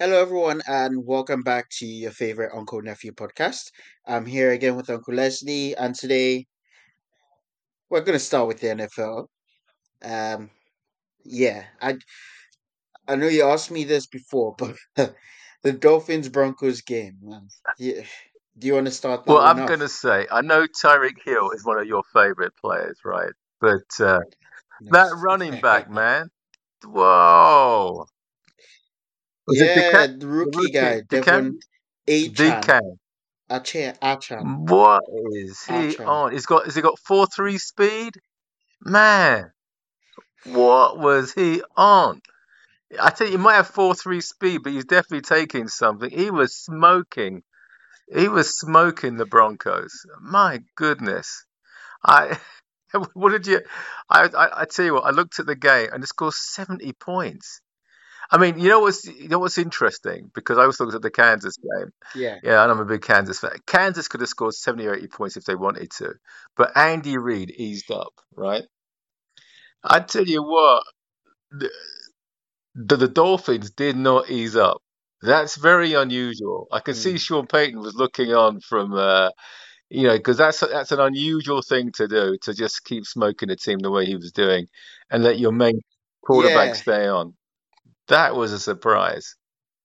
Hello, everyone, and welcome back to your favorite Uncle Nephew podcast. I'm here again with Uncle Leslie, and today we're going to start with the NFL. Um, yeah, I I know you asked me this before, but the Dolphins Broncos game, man. Yeah, do you want to start that Well, I'm going to say, I know Tyreek Hill is one of your favorite players, right? But uh, No. that running back, man, whoa. Was it yeah, Decan? the rookie rookie, guy? Devon Achane. Achane. Achane. What is he Achane. on? He's got, has he got 4 3 speed? Man, what was he on? I think he might have 4 3 speed, but he's definitely taking something. He was smoking. He was smoking the Broncos. My goodness. I what did you I, I I tell you what, I looked at the game and it scored 70 points. I mean, you know what's you know what's interesting because I was looked at the Kansas game. Yeah. Yeah, and I'm a big Kansas fan. Kansas could have scored 70 or 80 points if they wanted to, but Andy Reid eased up, right? I tell you what, the, the, the Dolphins did not ease up. That's very unusual. I can see Mm. Sean Payton was looking on from, uh, you know, because that's that's an unusual thing to do to just keep smoking the team the way he was doing, and let your main quarterback Yeah. stay on. That was a surprise.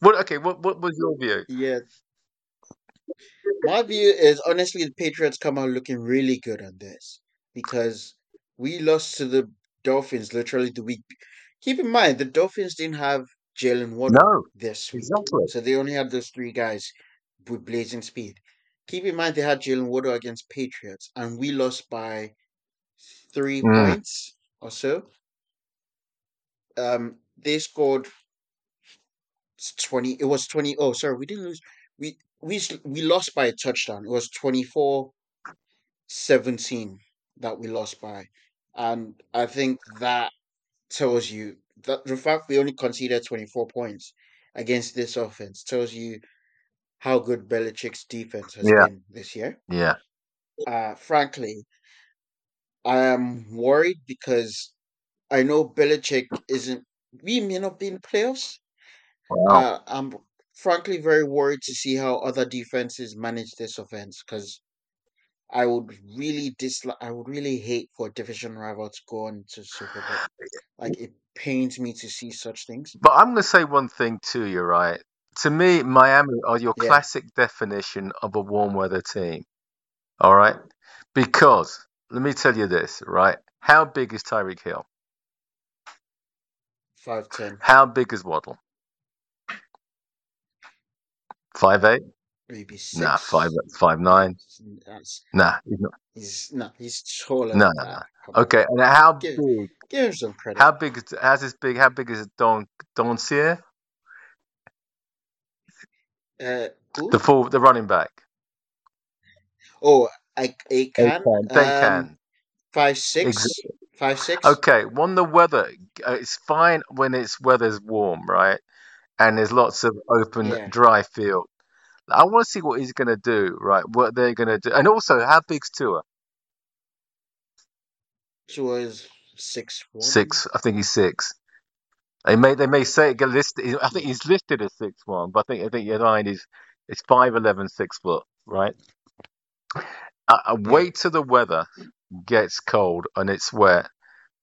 What? Okay, what what was your view? Yeah. My view is honestly the Patriots come out looking really good on this because we lost to the Dolphins literally the week. Keep in mind the Dolphins didn't have Jaylen Waddle No, this week, exactly. so they only had those three guys with blazing speed. Keep in mind they had Jaylen Waddle against Patriots, and we lost by three Mm. points or so. Um, they scored twenty. It was twenty. Oh, sorry, we didn't lose. We we we lost by a touchdown. It was 24 17 that we lost by. And I think that tells you that the fact we only conceded 24 points against this offense tells you how good Belichick's defense has Yeah, been this year. yeah. Uh, frankly, I am worried because I know Belichick isn't, we may not be in the playoffs. Wow. Uh, I'm frankly very worried to see how other defenses manage this offense because I would really dislike. I would really hate for a division rival to go on to Super Bowl. Like it pains me to see such things. But I'm going to say one thing to you, right? To me, Miami are your Yeah, classic definition of a warm weather team. All right? Because let me tell you this, right? How big is Tyreek Hill? Five ten, How big is Waddle? Five eight? maybe five six. five No, nine. that's Nah, he's not. he's no, he's taller No, than no, no. on, Okay, and how give big? give him some credit. How big is how's this big? How big is Don Doncier? Uh, The full the running back. Oh, I They can. They can. They Um, can. five six, five six. Okay, when the weather, uh, it's fine when it's weather's warm, right? And there's lots of open, Yeah, dry field. I want to see what he's going to do, right? What they're going to do, and also how big's Tua? she was six one. Six, I think he's six. They may they may say get listed. I think he's listed as six one, but I think I think you're right. He's it's five eleven, six foot, right? Uh, wait till the weather gets cold and it's wet,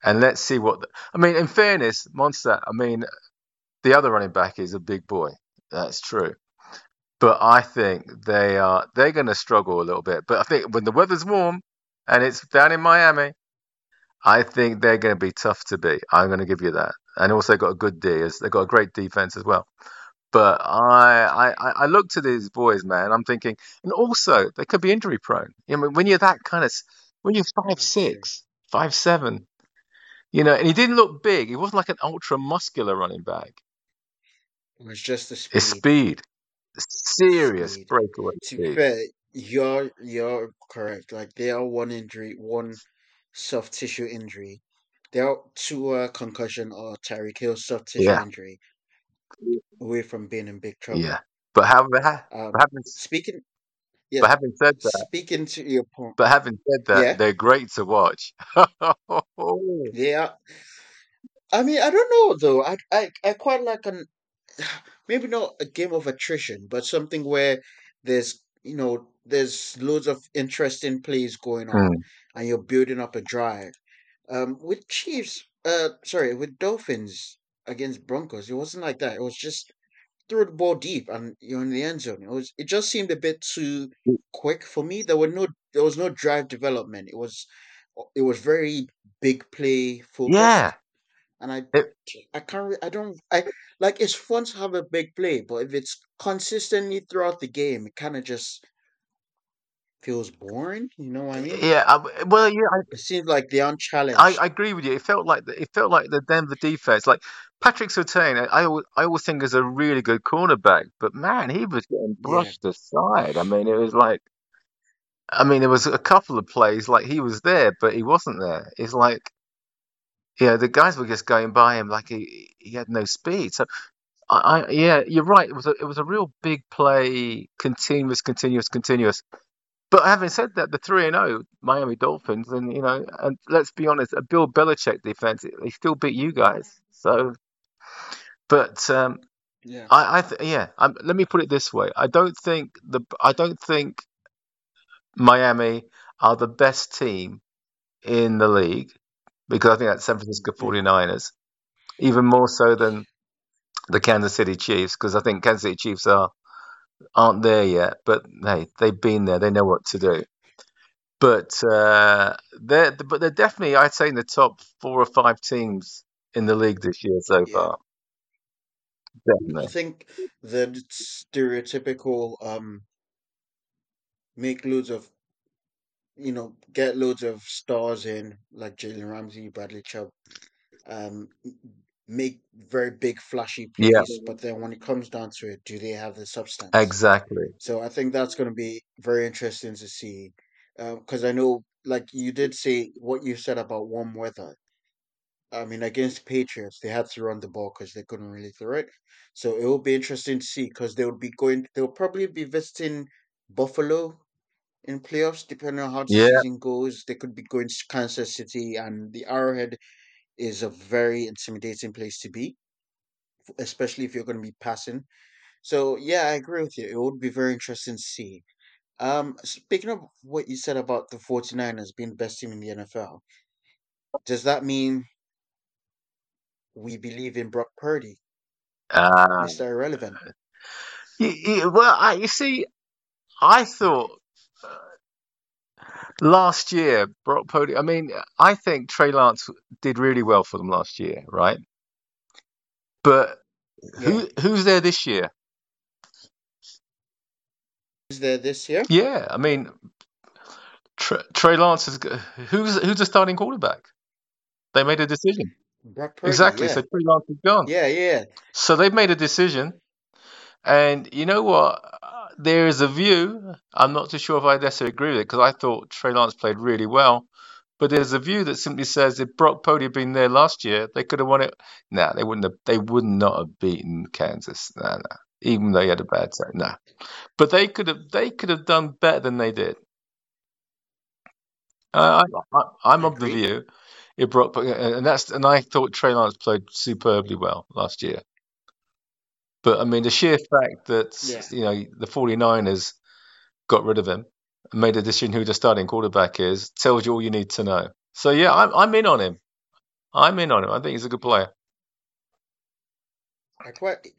and let's see what. The, I mean, in fairness, Monster. I mean, the other running back is a big boy. That's true. But I think they are they're going to struggle a little bit. But I think when the weather's warm and it's down in Miami, I think they're going to be tough to beat. I'm going to give you that. And also got a good D. They've got a great defense as well. But I, I, I look to these boys, man. I'm thinking, and also they could be injury prone. I mean, when you're that kind of, when you're five six, five seven, you know, and he didn't look big. He wasn't like an ultra muscular running back. It was just the speed. speed, serious Speed. breakaway To be speed. fair, you're you're correct. Like they are one injury, one soft tissue injury. They are two uh, concussion or Tyreek Hill soft tissue Yeah, injury away from being in big trouble. yeah. But having, Um, having, speaking, yeah, but having said that, speaking to your point, but having said that, yeah, they're great to watch. yeah. I mean, I don't know though. I I I quite like an maybe not a game of attrition, but something where there's you know there's loads of interesting plays going on, Mm. and you're building up a drive. Um, with Chiefs, uh, sorry, with Dolphins against Broncos, it wasn't like that. It was just threw the ball deep and you're in the end zone. It was it just seemed a bit too mm. quick for me. There were no there was no drive development. It was it was very big play for Yeah. and I It, I can't re- I don't I like it's fun to have a big play, but if it's consistently throughout the game, it kind of just feels boring. You know what I mean? yeah. I, well, yeah. I, It seems like they're I, unchallenged. I agree with you. It felt like the, it felt like the Denver defense, like Patrick Surtain. I I always, I always think is a really good cornerback, but man, he was getting Yeah, brushed aside. I mean, it was like, I mean, there was a couple of plays like he was there, but he wasn't there. It's like, yeah, the guys were just going by him like he he had no speed. So I, I yeah, you're right. It was a it was a real big play, continuous, continuous, continuous. But having said that, the three and zero Miami Dolphins, and you know, and let's be honest, a Bill Belichick defense, they still beat you guys. So, but um, yeah, I, I th- yeah, um, let me put it this way: I don't think the I don't think Miami are the best team in the league because I think that's San Francisco yeah, 49ers, even more so than the Kansas City Chiefs because I think Kansas City Chiefs are aren't there yet, but hey, they've been there, they know what to do. But uh, they're but they're definitely, I'd say, in the top four or five teams in the league this year so yeah. far. I Definitely. think the stereotypical um make loads of you know get loads of stars in like Jalen Ramsey, Bradley Chubb, um, make very big flashy Yeah, plays, but then when it comes down to it, do they have the substance? exactly. So I think that's going to be very interesting to see, uh, because I know, like you did say, what you said about warm weather. I mean, against Patriots, they had to run the ball because they couldn't really throw it. So it will be interesting to see because they would be going. They'll probably be visiting Buffalo in playoffs, depending on how the Yeah, season goes. They could be going to Kansas City, and the Arrowhead is a very intimidating place to be, especially if you're going to be passing. So yeah, I agree with you. It would be very interesting to see. Um, speaking of what you said about the 49ers being the best team in the NFL, does that mean we believe in Brock Purdy, uh, Mr. Irrelevant? y- y- well, I, you see, I thought last year Brock Purdy. I mean, I think Trey Lance did really well for them last year, right? But Yeah. who who's there this year? Is there this year? Yeah, I mean, Tre- Trey Lance is who's who's the starting quarterback? They made a decision. Brock Purdy, Exactly. yeah. So Trey Lance is gone. Yeah, yeah. So they've made a decision, and you know what? There is a view. I'm not too sure if I necessarily agree with it because I thought Trey Lance played really well. But there's a view that simply says if Brock Purdy had been there last year, they could have won it. Nah, they wouldn't have. They would not have beaten Kansas. Nah, nah. Even though they had a bad time. Nah. But they could have. They could have done better than they did. Uh, I, I, I'm I of the view if Brock, and that's and I thought Trey Lance played superbly well last year. But I mean, the sheer fact that Yeah. you know the 49ers got rid of him and made a decision who the starting quarterback is tells you all you need to know. So yeah, I'm I'm in on him. I'm in on him. I think he's a good player. I quite.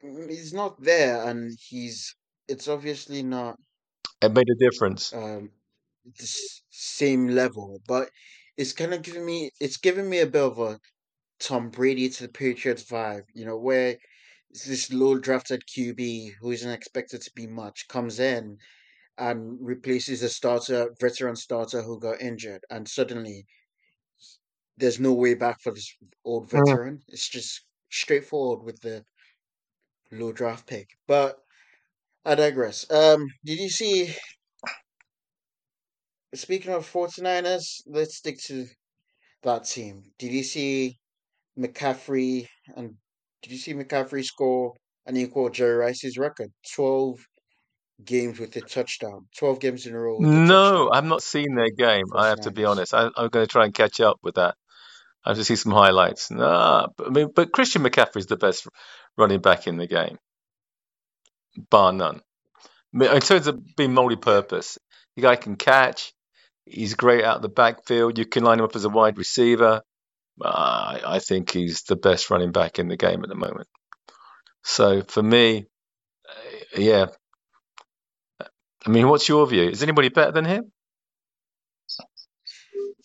He's not there, and he's. It's obviously not It made a difference. um the same level, but it's kind of giving me. It's giving me a bit of a Tom Brady to the Patriots vibe. You know, where this low drafted QB who isn't expected to be much comes in and replaces a starter, veteran starter who got injured, and suddenly there's no way back for this old Mm. veteran. It's just straightforward with the low draft pick. But I digress. Um, did you see? Speaking of 49ers, let's stick to that team. Did you see McCaffrey and did you see McCaffrey score and equal Jerry Rice's record? Twelve games with a touchdown. Twelve games in a row with No, I've not seen their game. for I have to be honest. I, I'm going to try and catch up with that. I have to see some highlights. Nah, but, I mean, but Christian McCaffrey is the best running back in the game, bar none. I mean, in terms of being multi-purpose, the guy can catch. He's great out the backfield. You can line him up as a wide receiver. Uh, I think he's the best running back in the game at the moment. So for me, uh, yeah. I mean, what's your view? Is anybody better than him?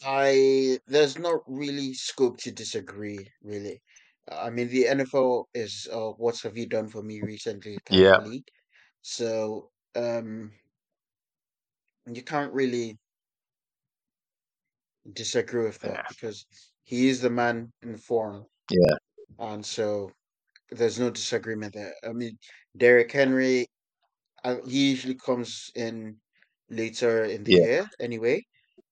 I there's not really scope to disagree, really. I mean, the NFL is uh, what have you done for me recently Yeah, league, so um, you can't really disagree with that yeah, because he is the man in form, yeah, and so there's no disagreement there. I mean, Derrick Henry, uh, he usually comes in later in the yeah. year anyway.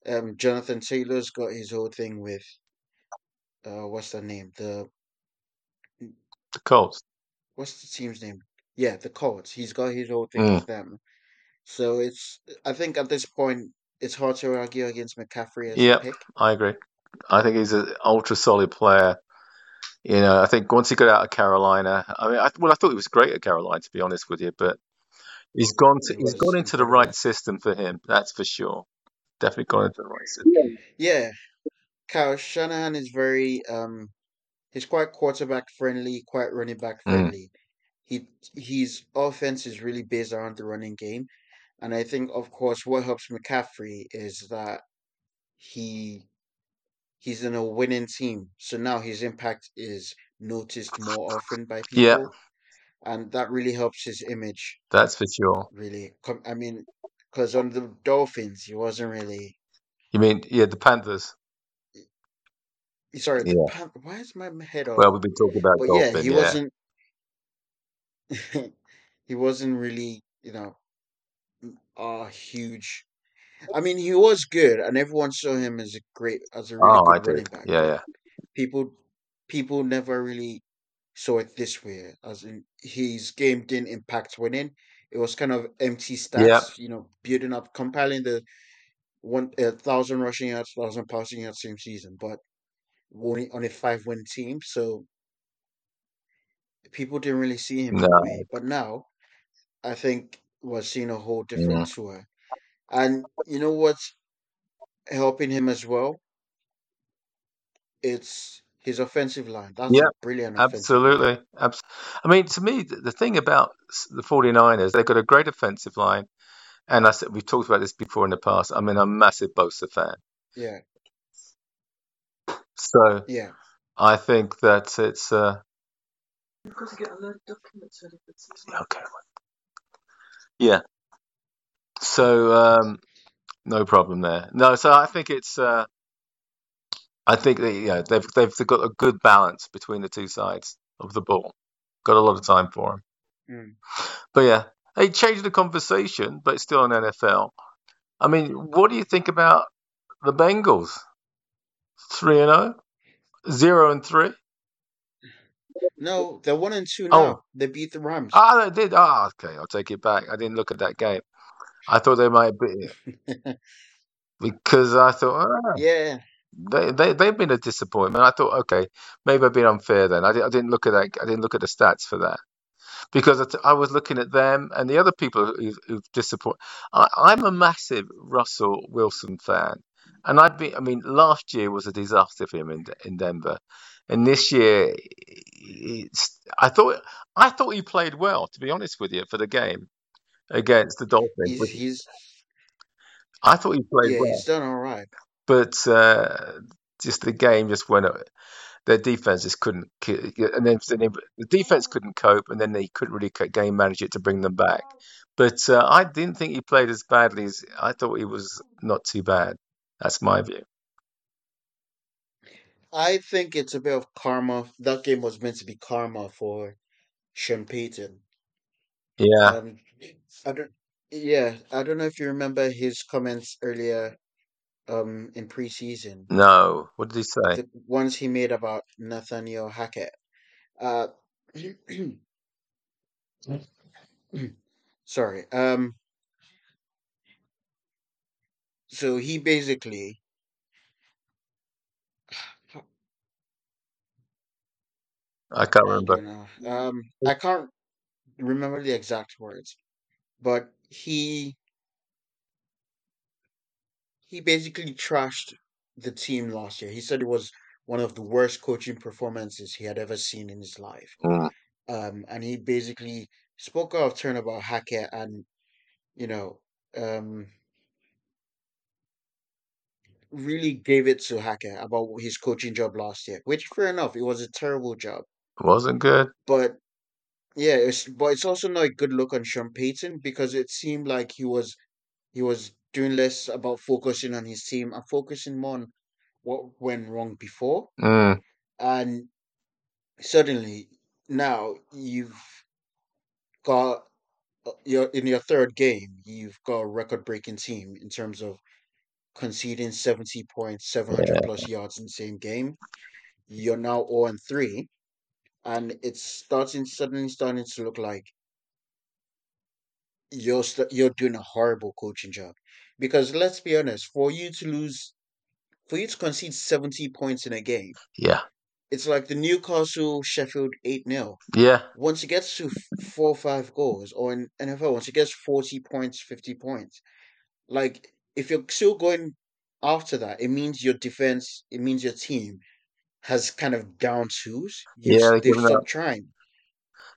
Um, Jonathan Taylor's got his whole thing with uh, what's the name? The The Colts. what's the team's name? Yeah, the Colts. He's got his whole thing Mm, with them. So it's I think at this point it's hard to argue against McCaffrey as yep, pick. I agree. I think he's an ultra solid player. You know, I think once he got out of Carolina, I mean, I, well, I thought he was great at Carolina, to be honest with you, but he's gone to, He he's gone into the right system for him. That's for sure. Definitely gone into the right system. Yeah, Kyle Shanahan is very um he's quite quarterback friendly, quite running back Mm, friendly. He his offense is really based around the running game. And I think of course what helps McCaffrey is that he he's in a winning team. So now his impact is noticed more often by people. yeah, and that really helps his image. that's for sure. Really, I mean, because on the Dolphins, he wasn't really. You mean, yeah, the Panthers? Sorry, the Yeah. Pan- Why is my head off? Well, we've been talking about But yeah, he Yeah. wasn't. he wasn't really, you know, a huge. I mean, he was good, and everyone saw him as a great, as a really Oh, good running back. Yeah, yeah. people, people never really saw it this way. As in, his game didn't impact winning. It was kind of empty Yep. stats, you know, building up, compiling the one a thousand rushing yards, thousand passing yards same season, but only on a five win team. So people didn't really see him that No. way. But now I think we're seeing a whole different tour. And you know what's helping him as well? It's his offensive line. That's Yeah, a brilliant offensive line. absolutely. I mean, to me, the, the thing about the 49ers, they've got a great offensive line. And I said, we've talked about this before in the past. I mean, I'm a massive Bosa fan. Yeah, So yeah. I think that it's. Uh, okay. Yeah. So um, no problem there. No, so I think it's. Uh, I think that, yeah, they've they've got a good balance between the two sides of the ball. Got a lot of time for them. Mm. But yeah, they changed the conversation, but it's still an NFL. I mean, what do you think about the Bengals? Three and zero, zero and three. No, they're one and two Oh, now. They beat the Rams. ah, they did. Ah, okay, I'll take it back. I didn't look at that game. I thought they might be because I thought ah, yeah, they they they've been a disappointment. I thought okay, maybe I've been unfair then. I, di- I didn't look at that. I didn't look at the stats for that because I, t- I was looking at them and the other people who've, who've disappointed. I, I'm a massive Russell Wilson fan, and I've been. I mean, last year was a disaster for him in in Denver, and this year, it's, I thought I thought he played well. To be honest with you, for the game against the Dolphins, he's he's I thought he played yeah well, he's done all right. but uh, just the game just went. Their defense just couldn't, and then the defense couldn't cope, and then they couldn't really game manage it to bring them back. But uh, I didn't think he played as badly as I thought he was. Not too bad. That's my view. I think it's a bit of karma. That game was meant to be karma for Sean Payton. Yeah. Um, I don't. Yeah, I don't know if you remember his comments earlier. Um, in preseason, No. What did he say? the ones he made about Nathaniel Hackett. Uh, sorry. Um, so he basically I can't remember. don't. Um, I can't remember the exact words, but he he basically trashed the team last year. He said it was one of the worst coaching performances he had ever seen in his life. Mm. Um, and he basically spoke out of turn about Hackett and you know um really gave it to Hackett about his coaching job last year. Which fair enough, it was a terrible job, Wasn't good. but yeah, it's but it's also not a good look on Sean Payton because it seemed like he was he was doing less about focusing on his team and focusing more on what went wrong before. Mm. And suddenly now you've got uh, your in your third game, you've got a record breaking team in terms of conceding 70 points, 700 Yeah. plus yards in the same game. You're now 0 and 3 and it's starting suddenly starting to look like you're st- you're doing a horrible coaching job because let's be honest for you to lose for you to concede 70 points in a game Yeah. it's like the newcastle sheffield 8-0 Yeah. once it gets to f- four or five goals or in nfl once it gets 40 points 50 points like if you're still going after that it means your defense it means your team has kind of down you've Yeah. They've stopped trying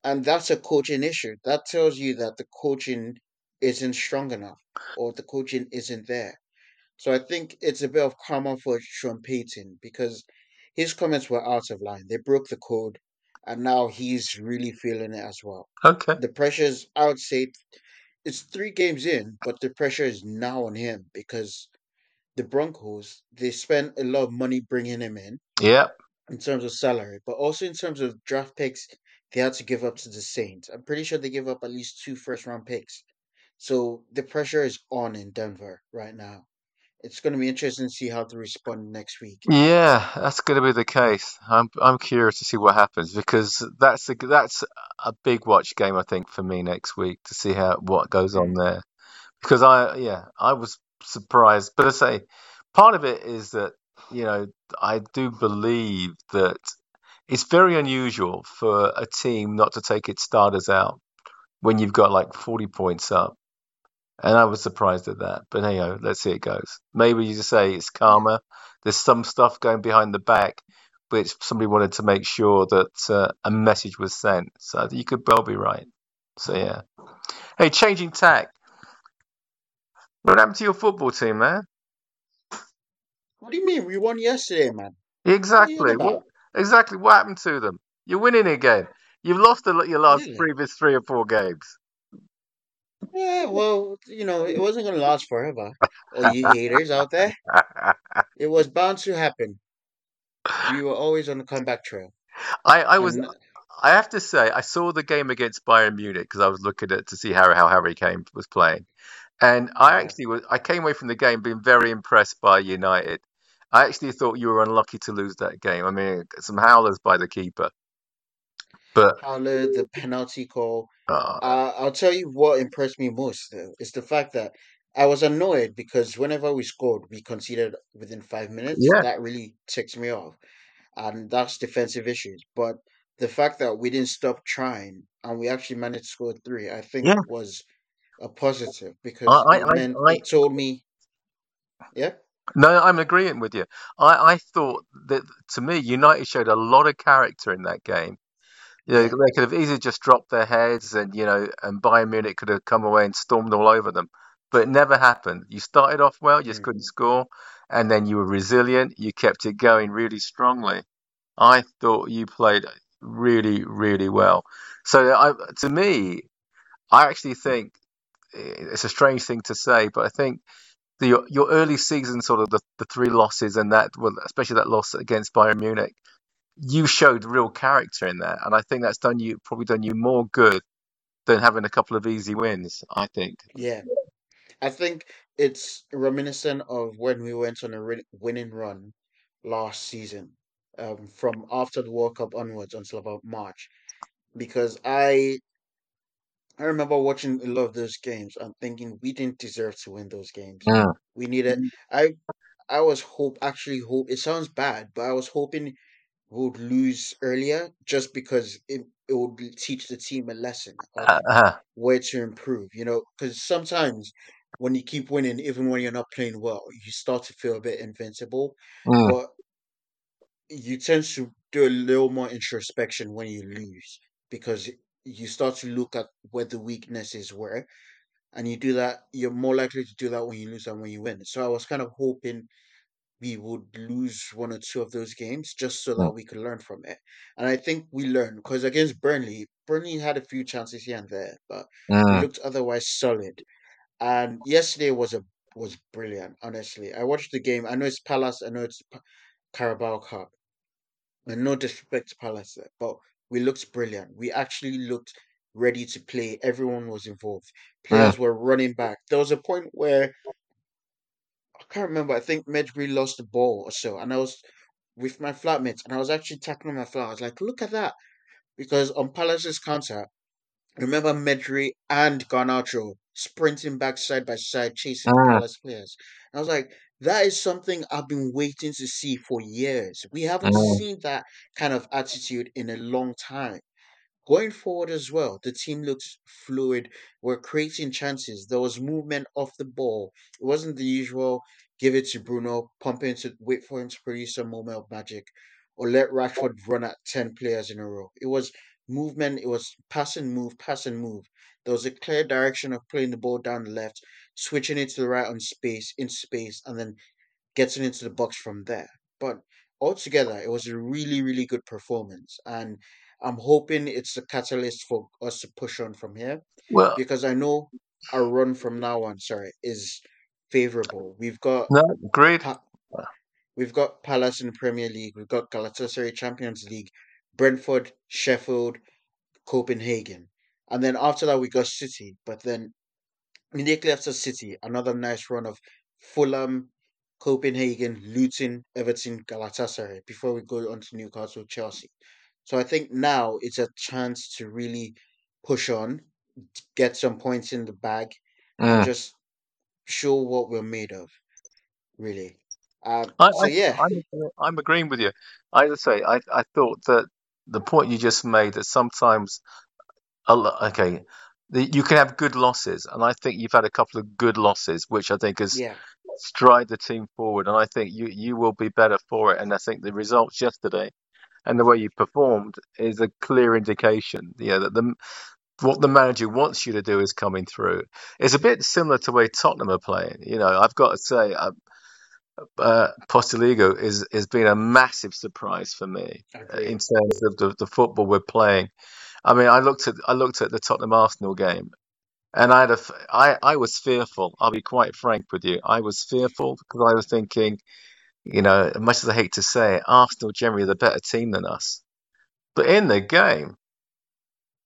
and that's a coaching issue. That tells you that the coaching isn't strong enough or the coaching isn't there. So I think it's a bit of karma for Sean Payton because his comments were out of line. They broke the code, and now he's really feeling it as well. Okay. The pressure's, I would say, it's three games in, but the pressure is now on him because the Broncos they spent a lot of money bringing him in Yeah. in terms of salary, but also in terms of draft picks, they had to give up to the Saints. I'm pretty sure they give up at least two first round picks. So the pressure is on in Denver right now. It's going to be interesting to see how they respond next week. Yeah, that's going to be the case. I'm I'm curious to see what happens because that's a that's a big watch game I think for me next week to see how what goes on there because I yeah I was surprised, but I say part of it is that you know I do believe that it's very unusual for a team not to take its starters out when you've got like 40 points up. And I was surprised at that. But hey, let's see how it goes. Maybe you just say it's karma. There's some stuff going behind the back, which somebody wanted to make sure that uh, a message was sent. So you could well be right. So yeah. Hey, changing tack. What happened to your football team, man? What do you mean? We won yesterday, man. What are you on Exactly. What exactly what happened to them? You're winning again. You've lost your last Really? previous three or four games. Yeah, well, you know, it wasn't going to last forever. All you haters out there, it was bound to happen. You were always on the comeback trail. I, I was And I have to say I saw the game against Bayern Munich because I was looking at to see how how Harry Kane was playing, and I actually was I came away from the game being very impressed by United. I actually thought you were unlucky to lose that game. I mean, some howlers by the keeper, but Howler, the penalty call. uh, Uh, I'll tell you what impressed me most, is the fact that I was annoyed because whenever we scored, we conceded within five minutes. yeah, That really ticks me off. And that's defensive issues. But the fact that we didn't stop trying and we actually managed to score three, I think yeah, was a positive because I it I, meant I told me, yeah, no, I'm agreeing with you. I I thought that to me United showed a lot of character in that game. You know, they could have easily just dropped their heads and, you know, and Bayern Munich could have come away and stormed all over them. But it never happened. You started off well, you just mm, couldn't score, and then you were resilient. You kept it going really strongly. I thought you played really, really well. So I, to me, I actually think it's a strange thing to say, but I think the, your your early season, sort of the, the three losses and that, well, especially that loss against Bayern Munich, you showed real character in that, and I think that's done you probably done you more good than having a couple of easy wins. I think. yeah. I think it's reminiscent of when we went on a winning run last season, um, from after the World Cup onwards until about March. Because I I remember watching a lot of those games and thinking we didn't deserve to win those games. Mm. We needed. I I was hope actually hope. It sounds bad, but I was hoping we would lose earlier just because it, it would teach the team a lesson Uh, uh, where to improve, you know, because sometimes when you keep winning, even when you're not playing well, you start to feel a bit invincible. mm, But you tend to do a little more introspection when you lose because you start to look at where the weaknesses were and you do that you're more likely to do that when you lose than when you win. So i was kind of hoping we would lose one or two of those games just so that we could learn from it. And i think we learned because against burnley burnley had a few chances here and there but mm, looked otherwise solid. And yesterday was a was brilliant honestly. I watched the game. I know it's palace i know it's carabao cup. And no disrespect to Palace, but we looked brilliant. We actually looked ready to play. Everyone was involved. Players were running back. There was a point where I can't remember. I think Mejbri lost the ball or so, and I was with my flatmates, and I was actually tackling my flat. I was like, "Look at that!" Because on Palace's counter, remember Mejbri and Garnacho sprinting back side by side, chasing mm, Palace players. And I was like, that is something I've been waiting to see for years. We haven't mm, seen that kind of attitude in a long time. Going forward as well, the team looks fluid. We're creating chances. There was movement off the ball. It wasn't the usual give it to Bruno, pump into wait for him to produce a moment of magic, or let Rashford run at ten players in a row. It was movement. It was pass and move, pass and move. There was a clear direction of playing the ball down the left, switching it to the right on space, in space, and then getting into the box from there. But altogether, it was a really, really good performance. And I'm hoping it's a catalyst for us to push on from here well, because I know our run from now on, sorry, is favorable. We've got no, agreed. pa- we've got Palace in the Premier League, we've got Galatasaray Champions League, Brentford, Sheffield, Copenhagen. And then after that we got City, but then immediately after City, another nice run of Fulham, Copenhagen, Luton, Everton, Galatasaray before we go on to Newcastle, Chelsea. So I think now it's a chance to really push on, get some points in the bag, and Mm. just show what we're made of, really. Um, I, so I, yeah, I'm, I'm agreeing with you. I just say, I, I thought that the point you just made that sometimes, okay, you can have good losses, and I think you've had a couple of good losses, which I think has yeah, stride the team forward, and I think you you will be better for it. And I think the results yesterday and the way you performed is a clear indication, know, that the what the manager wants you to do is coming through. It's a bit similar to the way Tottenham are playing. You know, I've got to say, uh, uh, Postecoglou is has been a massive surprise for me uh, in terms of the, the football we're playing. I mean, I looked at I looked at the Tottenham Arsenal game, and I had a I I was fearful. I'll be quite frank with you. I was fearful because I was thinking, you know, as much as I hate to say it, Arsenal generally are the better team than us. But in the game,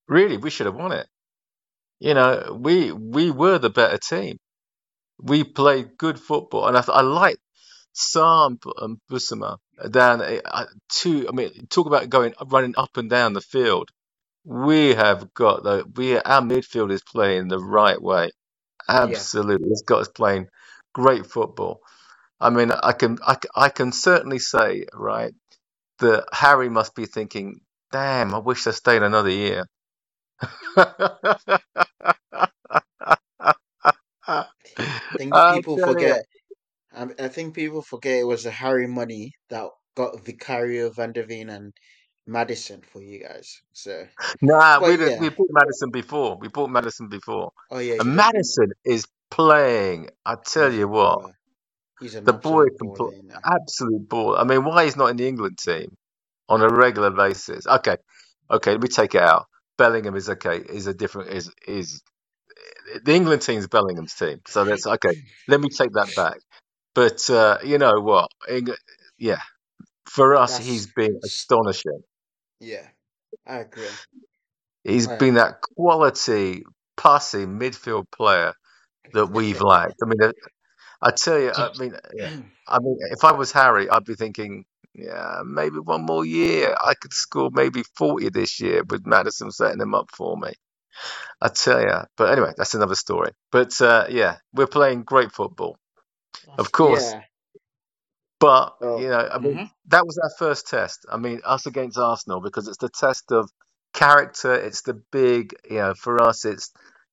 really, we should have won it. You know, we we were the better team. We played good football, and I, I like Sarr and Bissouma down uh, uh, two. I mean, talk about going running up and down the field. We have got the we our midfield is playing the right way. Yeah, Absolutely, it's got us playing great football. I mean, I can I can certainly say right that Harry must be thinking, "Damn, I wish I stayed another year." I think people forget. I, I think people forget it was the Harry money that got Vicario, Van de Ven, and Maddison for you guys. So, Nah, we did, yeah. we bought Maddison before. We bought Maddison before, Oh yeah, and. Maddison is playing. I tell you what. He's an the boy absolute can play absolute ball. I mean, why he's not in the England team on a regular basis? Okay, okay, let me take it out. Bellingham is okay. Is a different is is the England team's Bellingham's team, so that's okay. Let me take that back. But uh, you know what? Eng- yeah, for us, he's That's been astonishing. Yeah. I agree. He's been that quality passing midfield player that we've lacked. I mean, I tell you, I mean, yeah, I mean, if I was Harry, I'd be thinking, yeah, maybe one more year. I could score maybe 40 this year with Maddison setting him up for me. I tell you. But anyway, that's another story. But uh, yeah, we're playing great football. Of course, yeah. But Oh, you know, I mean, hmm that was our first test. I mean, us against Arsenal because it's the test of character. It's the big, you know, for us, it's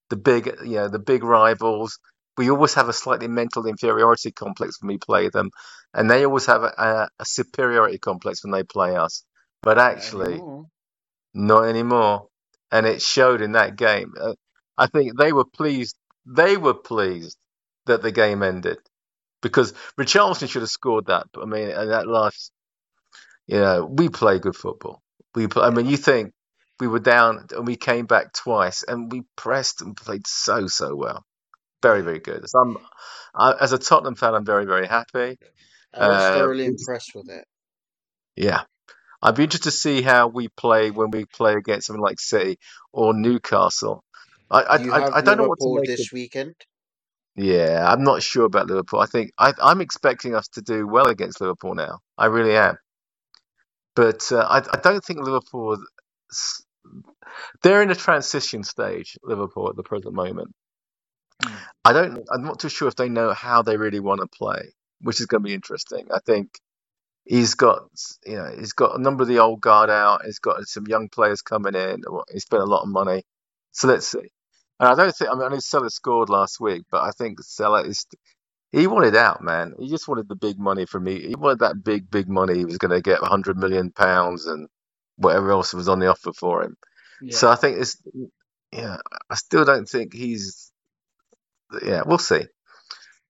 the big, you know, the big rivals. We always have a slightly mental inferiority complex when we play them, and they always have a, a, a superiority complex when they play us. But not actually, anymore. not anymore. And it showed in that game. Uh, I think they were pleased. They were pleased that the game ended because Richarlison should have scored that. But I mean, and that last, you know, we play good football. We, play, I mean, you think we were down and we came back twice and we pressed and played so so well, very very good. So I'm, I, as a Tottenham fan, I'm very very happy. I was Uh, thoroughly impressed with it. yeah, I'd be interested to see how we play when we play against something like City or Newcastle. I I, I, I don't know what to Liverpool make of. this weekend. Yeah, I'm not sure about Liverpool. I think I, I'm expecting us to do well against Liverpool now. I really am. But uh, I, I don't think Liverpool. They're in a transition stage, Liverpool, at the present moment. Mm. I don't. I'm not too sure if they know how they really want to play, which is going to be interesting. I think he's got, you know, he's got a number of the old guard out. He's got some young players coming in. He spent a lot of money, so let's see. And I don't think. I mean, I know Salah scored last week, but I think Salah is. He wanted out, man. He just wanted the big money from me. He wanted that big, big money. He was going to get 100 million pounds and whatever else was on the offer for him. So I think it's. Yeah, I still don't think he's. Yeah, we'll see.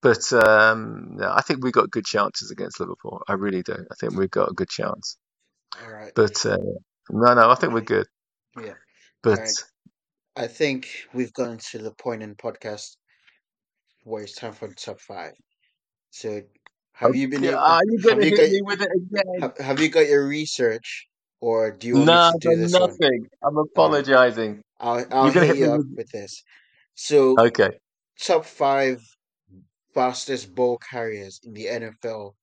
But um, I think we've got good chances against Liverpool. I really do. I think we've got a good chance. all right. But uh, no, no, I think we're good. Yeah, But right. I think we've gotten to the point in podcast where it's time for the top five. So, have you been okay, able? are you going to hit got? me with it again? Have, have you got your research, or do you want me to do this one? nothing. I'm All right, apologizing. I'll I'll You're going to hit hit you up with. with this. So, Okay. top five fastest ball carriers in the NFL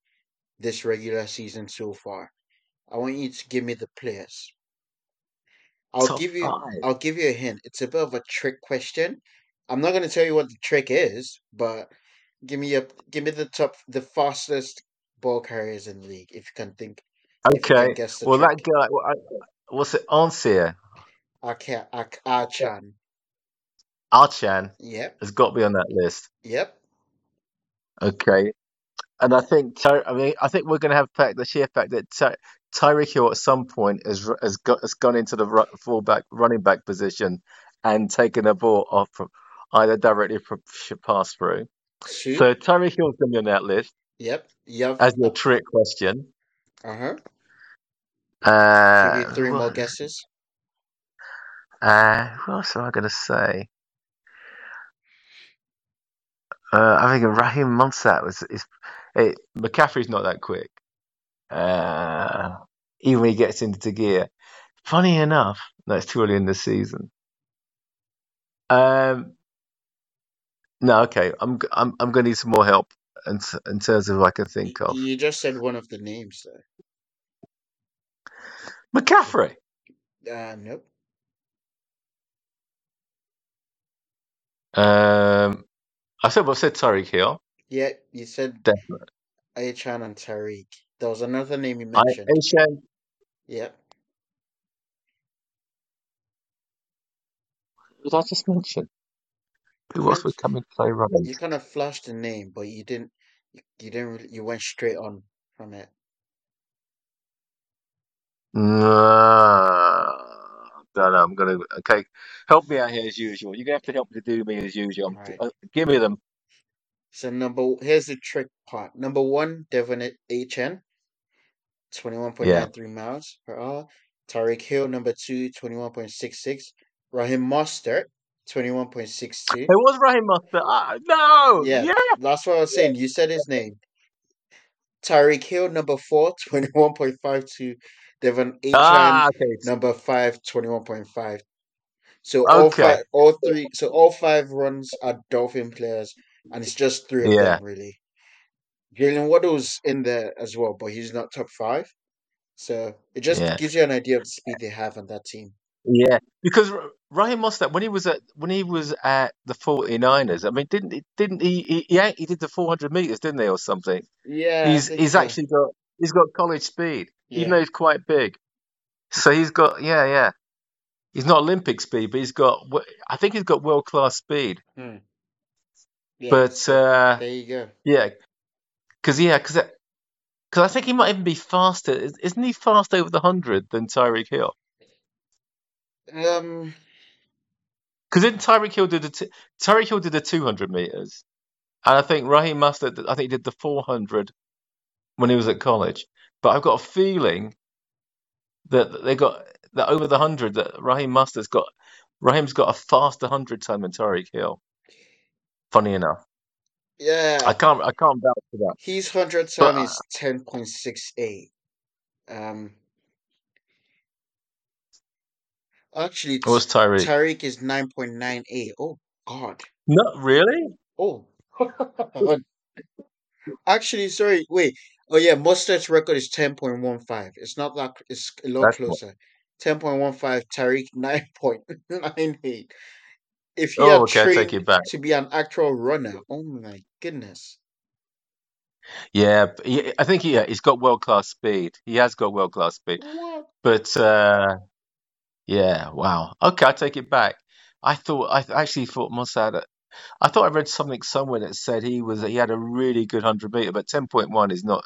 this regular season so far. I want you to give me the players. I'll Top give you five. I'll give you a hint. It's a bit of a trick question. I'm not going to tell you what the trick is, but give me a give me the top the fastest ball carriers in the league if you can think can Okay. guess the Well, that guy. well, I- What's it? Ansier. Arca Ar- Archan. Archan Yep. has got to be on that list. Yep. Okay. And I think I mean I think we're going to have fact the sheer fact that Tyreek Hill at some point has has got has gone into the fullback running back position and taken a ball off from either directly from pass through. So Tyreek Hill's going to be on that list Yep. Have as your trick question. uh-huh. Uh, three more guesses. Uh, who else am I going to say? Uh, I think Raheem Mostert was is it, McCaffrey's not that quick. Uh, even when he gets into gear. Funny enough, no, it's too early in the season. Um, no, okay, I'm I'm I'm going to need some more help in, in terms of I can think of. you just said one of the names though. McCaffrey. Uh nope. Um, I said well, I said Tyreek Hill, Yeah, you said definitely. Achane and Tyreek. There was another name you I mentioned. Ashan, Yep. did I just mention You who else would mentioned come and play right? you kind of flashed the name, but you didn't you, you didn't really, you went straight on from it. No, don't know. I'm gonna okay. Help me out here as usual. You're gonna have to help me to do me as usual. Right. uh, give me them. So number here's the trick part. Number one, Devon HN, twenty one point Yeah. miles per hour. Tyreek Hill, number two, 21.66. Raheem Mostert, twenty one point six two. It was Raheem Mostert. Ah, no. Yeah, Yeah. that's what I was saying. You said his name. Tyreek Hill, number four, 21.52. Devon Achane, Ah, okay. number five, 21.5. So all five, all three, so all five runs are Dolphin players, and it's just three of Yeah. them really. Jaylen Waddle's in there as well, but he's not top five. So it just Yeah. gives you an idea of the speed they have on that team. Yeah, because Ryan Mostert when he was at when he was at the 49ers, I mean, didn't he didn't he he, he, he did the 400 meters, didn't he, or something? Yeah, He's he's so. actually got he's got college speed, even Yeah. though he's quite big. So he's got yeah yeah. He's not Olympic speed, but he's got I think he's got world class speed. Hmm. Yeah. But uh, there you go. yeah, because yeah, because because I think he might even be faster. Is- Isn't he faster over the hundred than Tyreek Hill? Um. Because didn't Tyreek Hill did the t- Tyreek Hill did the 200 meters, and I think Raheem Mostert I think he did the 400 when he was at college. But I've got a feeling that they got that over the hundred that Raheem Mostert's got Raheem's got a faster hundred time than Tyreek Hill. Funny enough, I can't I can't vouch for that. His hundred But time uh, is ten point six eight. Um. Actually, what was Tyreek? Tariq is nine point nine eight. Oh God. Not really. Oh. Actually, sorry. Wait. Oh yeah, Mostert's record is ten point one five. It's not that. It's a lot That's closer. Ten point one five. Tyreek nine point nine eight. If he Oh, okay, I take trained it back. to be an actual runner, oh my goodness. Yeah, I think yeah, he's got world class speed. He has got world class speed. But uh, yeah, wow. Okay, I take it back. I thought I actually thought Mostert. I thought I read something somewhere that said he was he had a really good hundred meter, but ten point one is not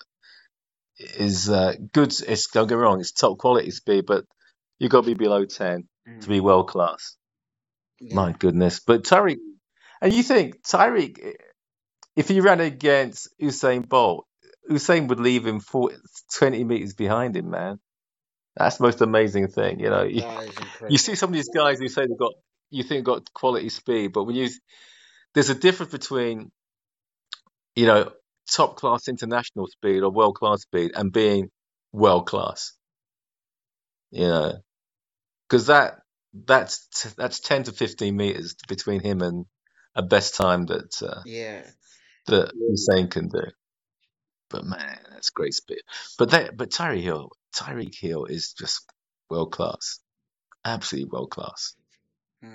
is uh, good. It's don't get me wrong, it's top quality speed, but you've got to be below ten to Mm, be world class. Yeah. My goodness. But Tyreek, and you think Tyreek, if he ran against Usain Bolt, Usain would leave him 40, 20 meters behind him, man. That's the most amazing thing, you know. You, you see some of these guys who say they've got, you think got quality speed, but when you, there's a difference between, you know, top class international speed or world class speed and being world class, you know, because that that's t- that's 10 to 15 meters between him and a best time that uh, Yeah. that Usain can do. But man, that's great speed. But that, but Tyreek Hill, Tyreek Hill is just world class, absolutely world class.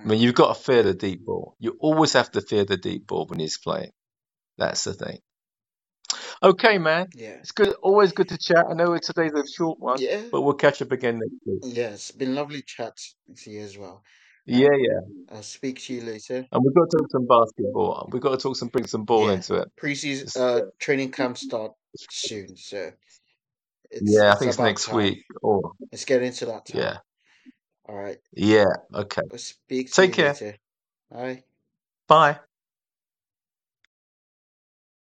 I Mm, mean, you've got to fear the deep ball. You always have to fear the deep ball when he's playing. That's the thing. Okay, man. yeah. It's good. Always good to chat. I know today's a short one, Yeah. but we'll catch up again next week. Yeah. It's been lovely chat to you as well. Yeah, yeah. I'll speak to you later. And we've got to talk some basketball. We've got to talk some, bring some ball Yeah. into it. Preseason uh training camp start soon, so it's yeah, I think it's next time. week. Or Let's get into that time. yeah, All right. yeah. Okay. We'll speak to Take you care. later. Bye. Bye.